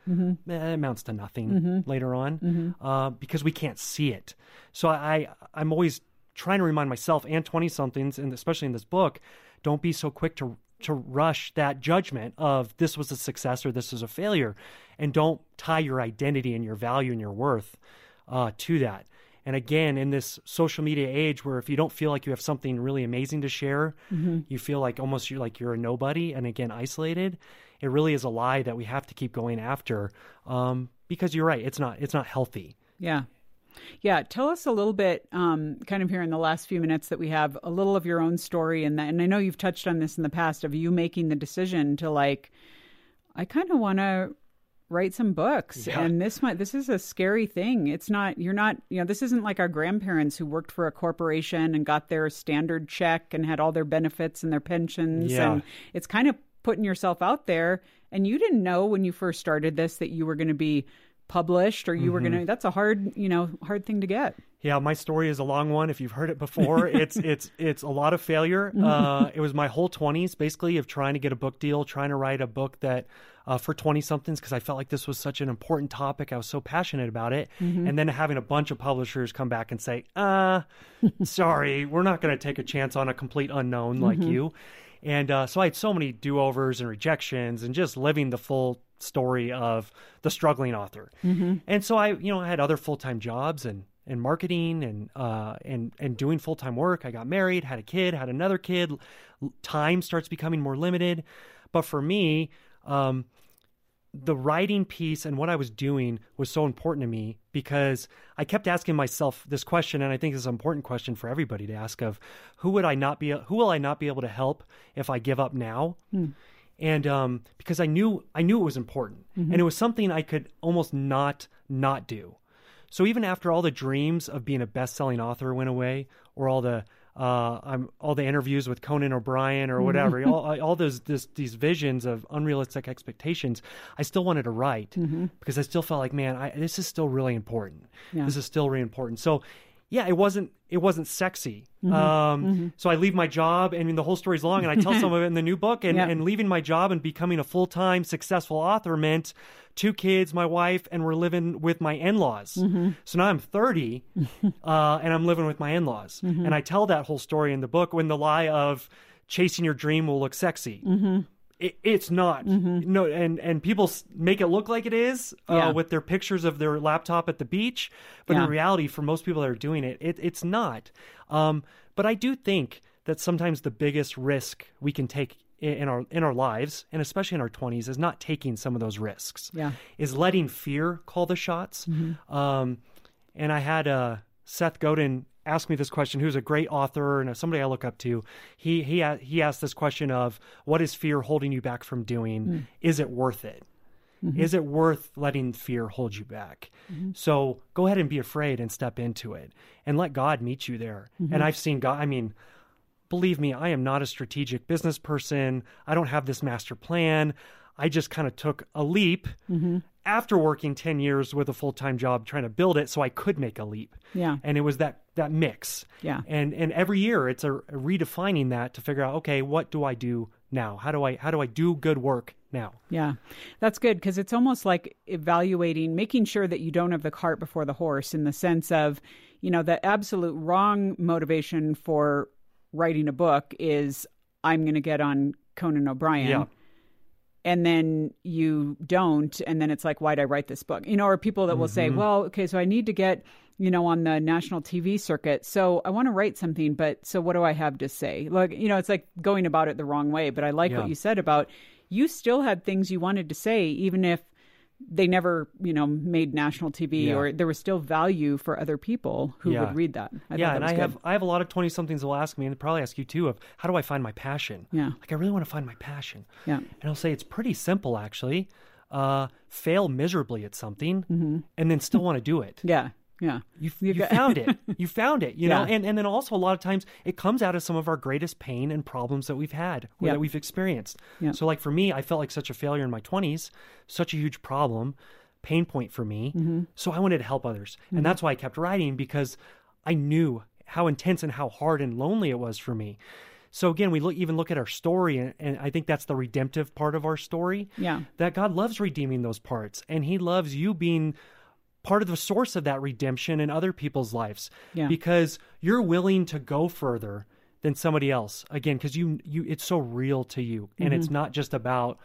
[SPEAKER 6] eh, amounts to nothing later on uh, because we can't see it. So I, I'm always trying to remind myself and 20 somethings, and especially in this book, don't be so quick to to rush that judgment of this was a success or this was a failure, and don't tie your identity and your value and your worth uh, to that. And again, in this social media age where if you don't feel like you have something really amazing to share, you feel like almost you're like you're a nobody and again isolated, it really is a lie that we have to keep going after. Um, because you're right, it's not it's not healthy.
[SPEAKER 1] Yeah. Yeah. Tell us a little bit, um, kind of here in the last few minutes that we have, a little of your own story. And, that, and I know you've touched on this in the past of you making the decision to, like, I kind of want to write some books
[SPEAKER 6] Yeah.
[SPEAKER 1] and this might this is a scary thing it's not you're not you know this isn't like our grandparents who worked for a corporation and got their standard check and had all their benefits and their pensions
[SPEAKER 6] Yeah.
[SPEAKER 1] and it's kind of putting yourself out there and you didn't know when you first started this that you were going to be published or you were
[SPEAKER 6] Mm-hmm.
[SPEAKER 1] going to that's a hard you know hard thing to get
[SPEAKER 6] Yeah, my story is a long one. If you've heard it before, it's it's it's a lot of failure. Uh, it was my whole twenties, basically, of trying to get a book deal, trying to write a book that uh, for twenty somethings, because I felt like this was such an important topic. I was so passionate about it, and then having a bunch of publishers come back and say, "Uh, sorry, we're not going to take a chance on a complete unknown like you." And uh, so I had so many do overs and rejections, and just living the full story of the struggling author. And so I, you know, I had other full time jobs and and marketing and uh, and and doing full time work. I got married, had a kid, had another kid. Time starts becoming more limited. But for me, um, the writing piece and what I was doing was so important to me because I kept asking myself this question, and I think it's an important question for everybody to ask: of who would I not be? Who will I not be able to help if I give up now? And um, because I knew I knew it was important, and it was something I could almost not not do. So even after all the dreams of being a best-selling author went away, or all the uh, I'm all the interviews with Conan O'Brien or whatever, all, all those this, these visions of unrealistic expectations. I still wanted to write because I still felt like, man, I, this is still really important.
[SPEAKER 1] Yeah.
[SPEAKER 6] This is still really important. So, yeah, it wasn't it wasn't sexy.
[SPEAKER 1] Mm-hmm.
[SPEAKER 6] Um, So I leave my job, and the whole story's long, and I tell some of it in the new book. And,
[SPEAKER 1] Yeah.
[SPEAKER 6] and leaving my job and becoming a full time successful author meant two kids, my wife, and we're living with my in laws.
[SPEAKER 1] Mm-hmm.
[SPEAKER 6] So now I'm 30, uh, and I'm living with my in laws.
[SPEAKER 1] Mm-hmm.
[SPEAKER 6] And I tell that whole story in the book when the lie of chasing your dream will look sexy.
[SPEAKER 1] Mm-hmm.
[SPEAKER 6] It, it's not no and and people make it look like it is uh,
[SPEAKER 1] Yeah.
[SPEAKER 6] with their pictures of their laptop at the beach but
[SPEAKER 1] Yeah.
[SPEAKER 6] in reality for most people that are doing it, it it's not um, but i do think that sometimes the biggest risk we can take in our in our lives and especially in our 20s is not taking some of those risks
[SPEAKER 1] Yeah.
[SPEAKER 6] is letting fear call the shots um, and i had uh, seth godin ask me this question who's a great author and somebody i look up to he he he asked this question of what is fear holding you back from doing hmm. is it worth it mm-hmm. is it worth letting fear hold you back? Mm-hmm. So go ahead and be afraid and step into it and let God meet you there. And mm-hmm. I've seen God, I mean, believe me, I am not a strategic business person. I don't have this master plan. I just kind of took a leap after working 10 years with a full time job trying to build it so I could make a leap.
[SPEAKER 1] Yeah.
[SPEAKER 6] And it was that, that mix.
[SPEAKER 1] Yeah.
[SPEAKER 6] And, and every year it's a, a redefining that to figure out, okay, what do I do now? How do I, how do I do good work now?
[SPEAKER 1] Yeah, that's good because it's almost like evaluating, making sure that you don't have the cart before the horse in the sense of, you know, the absolute wrong motivation for writing a book is I'm going to get on Conan O'Brien.
[SPEAKER 6] Yeah.
[SPEAKER 1] And then you don't, and then it's like, why'd I write this book? You know, or people that will say, mm-hmm. well, okay, so I need to get, you know, on the national TV circuit. So I want to write something, but so what do I have to say? Like, you know, it's like going about it the wrong way. But I like
[SPEAKER 6] Yeah.
[SPEAKER 1] what you said about you still had things you wanted to say, even if they never, you know, made national TV
[SPEAKER 6] Yeah.
[SPEAKER 1] or there was still value for other people who
[SPEAKER 6] Yeah.
[SPEAKER 1] would read that. I
[SPEAKER 6] yeah,
[SPEAKER 1] that
[SPEAKER 6] and I
[SPEAKER 1] good.
[SPEAKER 6] have I have a lot of twenty somethings will ask me, and probably ask you too, of how do I find my passion?
[SPEAKER 1] Yeah.
[SPEAKER 6] like I really want to find my passion.
[SPEAKER 1] Yeah.
[SPEAKER 6] and I'll say it's pretty simple actually. Uh, fail miserably at something,
[SPEAKER 1] Mm-hmm.
[SPEAKER 6] and then still want to do it.
[SPEAKER 1] Yeah. Yeah.
[SPEAKER 6] You,
[SPEAKER 1] You
[SPEAKER 6] found it. You found it. You know, and and then also a lot of times it comes out of some of our greatest pain and problems that we've had or
[SPEAKER 1] Yeah.
[SPEAKER 6] that we've experienced.
[SPEAKER 1] Yeah.
[SPEAKER 6] So like for me, I felt like such a failure in my twenties, such a huge problem, pain point for me.
[SPEAKER 1] Mm-hmm.
[SPEAKER 6] So I wanted to help others, and that's why I kept writing because I knew how intense and how hard and lonely it was for me. So again, we look, even look at our story, and, and I think that's the redemptive part of our story.
[SPEAKER 1] Yeah.
[SPEAKER 6] that God loves redeeming those parts, and He loves you being part of the source of that redemption in other people's lives
[SPEAKER 1] Yeah.
[SPEAKER 6] because you're willing to go further than somebody else again because you you it's so real to you and
[SPEAKER 1] Mm-hmm.
[SPEAKER 6] it's not just about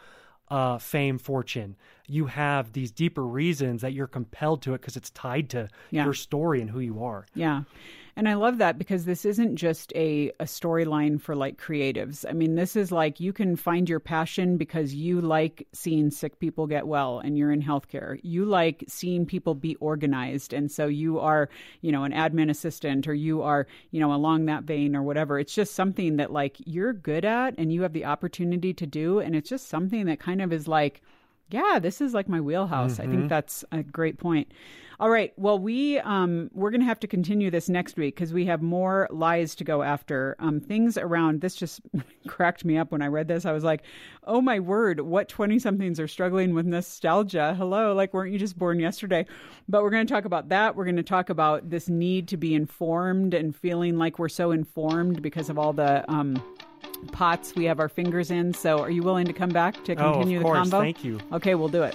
[SPEAKER 6] uh, fame fortune you have these deeper reasons that you're compelled to it because it's tied to
[SPEAKER 1] Yeah.
[SPEAKER 6] your story and who you are
[SPEAKER 1] Yeah. And I love that because this isn't just a, a storyline for like creatives. I mean, this is like you can find your passion because you like seeing sick people get well and you're in healthcare. You like seeing people be organized. And so you are, you know, an admin assistant or you are, you know, along that vein or whatever. It's just something that like you're good at and you have the opportunity to do. And it's just something that kind of is like, yeah, this is like my wheelhouse. I think that's a great point. All right. Well, we um we're gonna have to continue this next week because we have more lies to go after. Um, things around this just cracked me up when I read this. I was like, oh my word, what twenty somethings are struggling with nostalgia? Hello, like weren't you just born yesterday? But we're gonna talk about that. We're gonna talk about this need to be informed and feeling like we're so informed because of all the um pots we have our fingers in. So, are you willing to come back to continue
[SPEAKER 6] Oh, of
[SPEAKER 1] continue the
[SPEAKER 6] course.
[SPEAKER 1] combo?
[SPEAKER 6] Thank you.
[SPEAKER 1] Okay, we'll do it.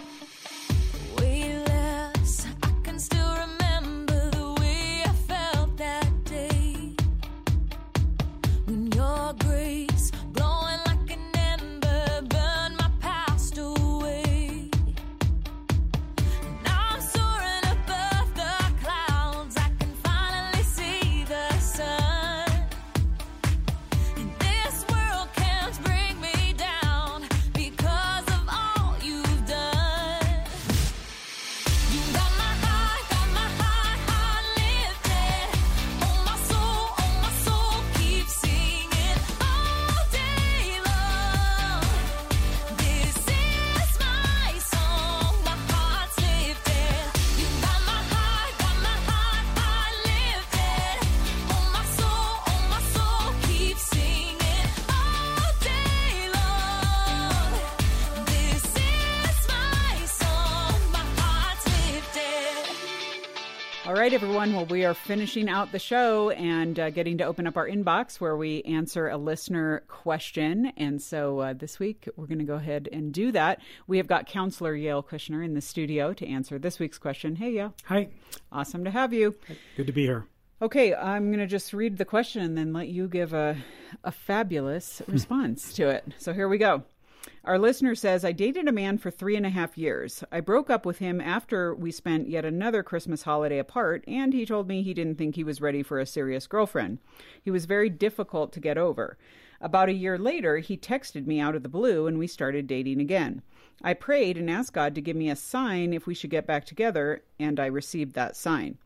[SPEAKER 1] Are finishing out the show and uh, getting to open up our inbox where we answer a listener question. And so uh, this week, we're going to go ahead and do that. We have got Counselor Yale Kushner in the studio to answer this week's question. Hey, Yale.
[SPEAKER 7] Hi,
[SPEAKER 1] Awesome to have you.
[SPEAKER 7] good to be here.
[SPEAKER 1] Okay, I'm going to just read the question and then let you give a, a fabulous response to it. So here we go. Our listener says, I dated a man for three and a half years. I broke up with him after we spent yet another Christmas holiday apart, and he told me he didn't think he was ready for a serious girlfriend. He was very difficult to get over. About a year later, he texted me out of the blue and we started dating again. I prayed and asked God to give me a sign if we should get back together, and I received that sign.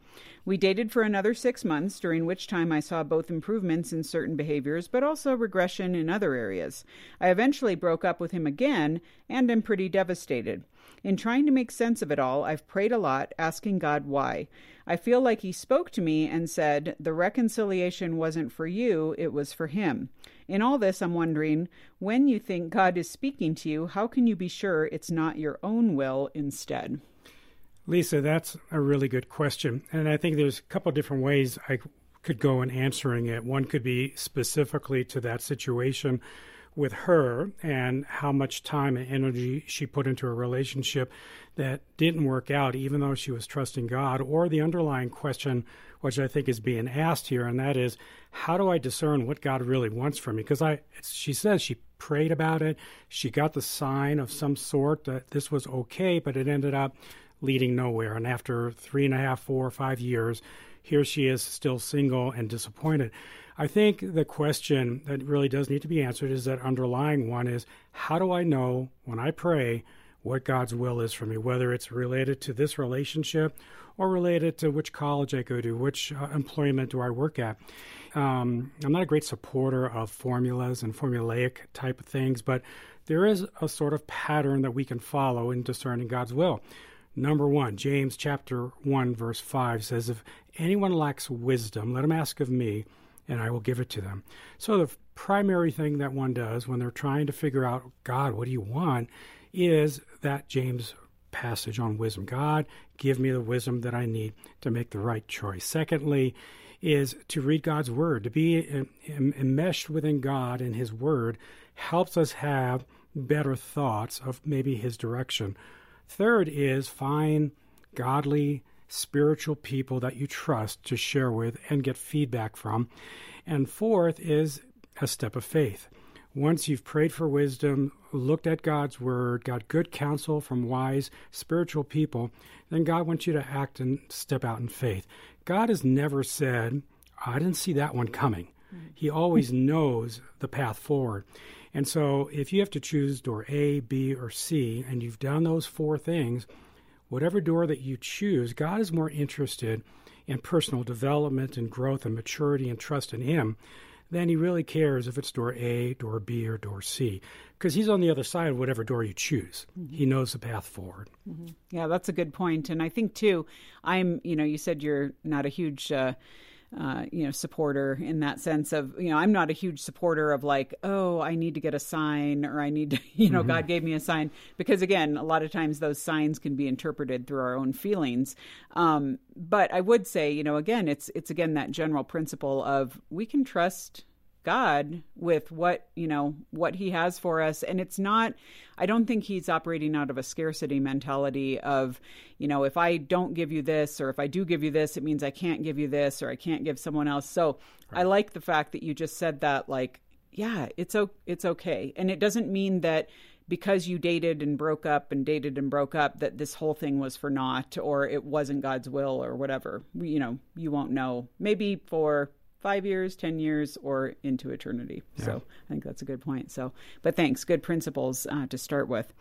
[SPEAKER 1] We dated for another six months, during which time I saw both improvements in certain behaviors, but also regression in other areas. I eventually broke up with him again, and am pretty devastated. In trying to make sense of it all, I've prayed a lot, asking God why. I feel like He spoke to me and said, The reconciliation wasn't for you, it was for Him. In all this, I'm wondering, when you think God is speaking to you, how can you be sure it's not your own will instead?
[SPEAKER 7] Lisa, that's a really good question. And I think there's a couple of different ways I could go in answering it. One could be specifically to that situation with her and how much time and energy she put into a relationship that didn't work out, even though she was trusting God, or the underlying question, which I think is being asked here, and that is, how do I discern what God really wants from me? Because I, she says she prayed about it, she got the sign of some sort that this was okay, but it ended up leading nowhere. And after three and a half, four, or five years, here she is still single and disappointed. I think the question that really does need to be answered is that underlying one is how do I know when I pray what God's will is for me, whether it's related to this relationship or related to which college I go to, which uh, employment do I work at. Um, I'm not a great supporter of formulas and formulaic type of things, but there is a sort of pattern that we can follow in discerning God's will. Number one, James chapter 1, verse 5 says, If anyone lacks wisdom, let him ask of me, and I will give it to them. So, the primary thing that one does when they're trying to figure out, God, what do you want, is that James passage on wisdom. God, give me the wisdom that I need to make the right choice. Secondly, is to read God's word, to be enmeshed within God and His word helps us have better thoughts of maybe His direction. Third is find godly, spiritual people that you trust to share with and get feedback from. And fourth is a step of faith. Once you've prayed for wisdom, looked at God's word, got good counsel from wise spiritual people, then God wants you to act and step out in faith. God has never said, I didn't see that one coming. Mm. He always knows the path forward. And so if you have to choose door A, B, or C, and you've done those four things, whatever door that you choose, God is more interested in personal development and growth and maturity and trust in Him than He really cares if it's door A, door B, or door C. Because He's on the other side of whatever door you choose. He knows the path forward.
[SPEAKER 1] Yeah, that's a good point. And I think too, I'm, you know, you said you're not a huge, uh, uh, you know, supporter in that sense of, you know, I'm not a huge supporter of like, oh, I need to get a sign or I need to, you know, God gave me a sign. Because again, a lot of times those signs can be interpreted through our own feelings. Um, but I would say, you know, again, it's it's again that general principle of we can trust God with what, you know, what he has for us. And it's not, I don't think he's operating out of a scarcity mentality of, you know, if I don't give you this or if I do give you this, it means I can't give you this or I can't give someone else. So I like the fact that you just said that, like, yeah, it's, o- it's okay. And it doesn't mean that because you dated and broke up and dated and broke up that this whole thing was for naught or it wasn't God's will or whatever. You know, you won't know. Maybe for five years, 10 years, or into eternity. So I think that's a good point. So, but thanks. Good principles uh, to start with.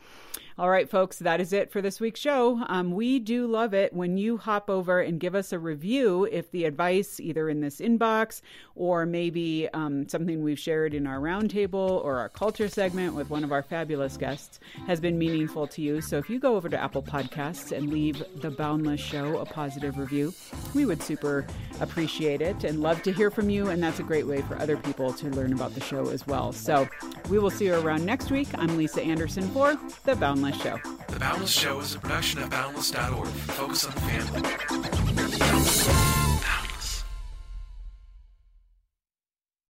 [SPEAKER 1] All right, folks, that is it for this week's show. Um, we do love it when you hop over and give us a review if the advice, either in this inbox or maybe um, something we've shared in our roundtable or our culture segment with one of our fabulous guests, has been meaningful to you. So if you go over to Apple Podcasts and leave The Boundless Show a positive review, we would super appreciate it and love to hear from you. And that's a great way for other people to learn about the show as well. So we will see you around next week. I'm Lisa Anderson for The Boundless Show.
[SPEAKER 8] The Boundless Show is a production of Boundless.org. Focus on the family.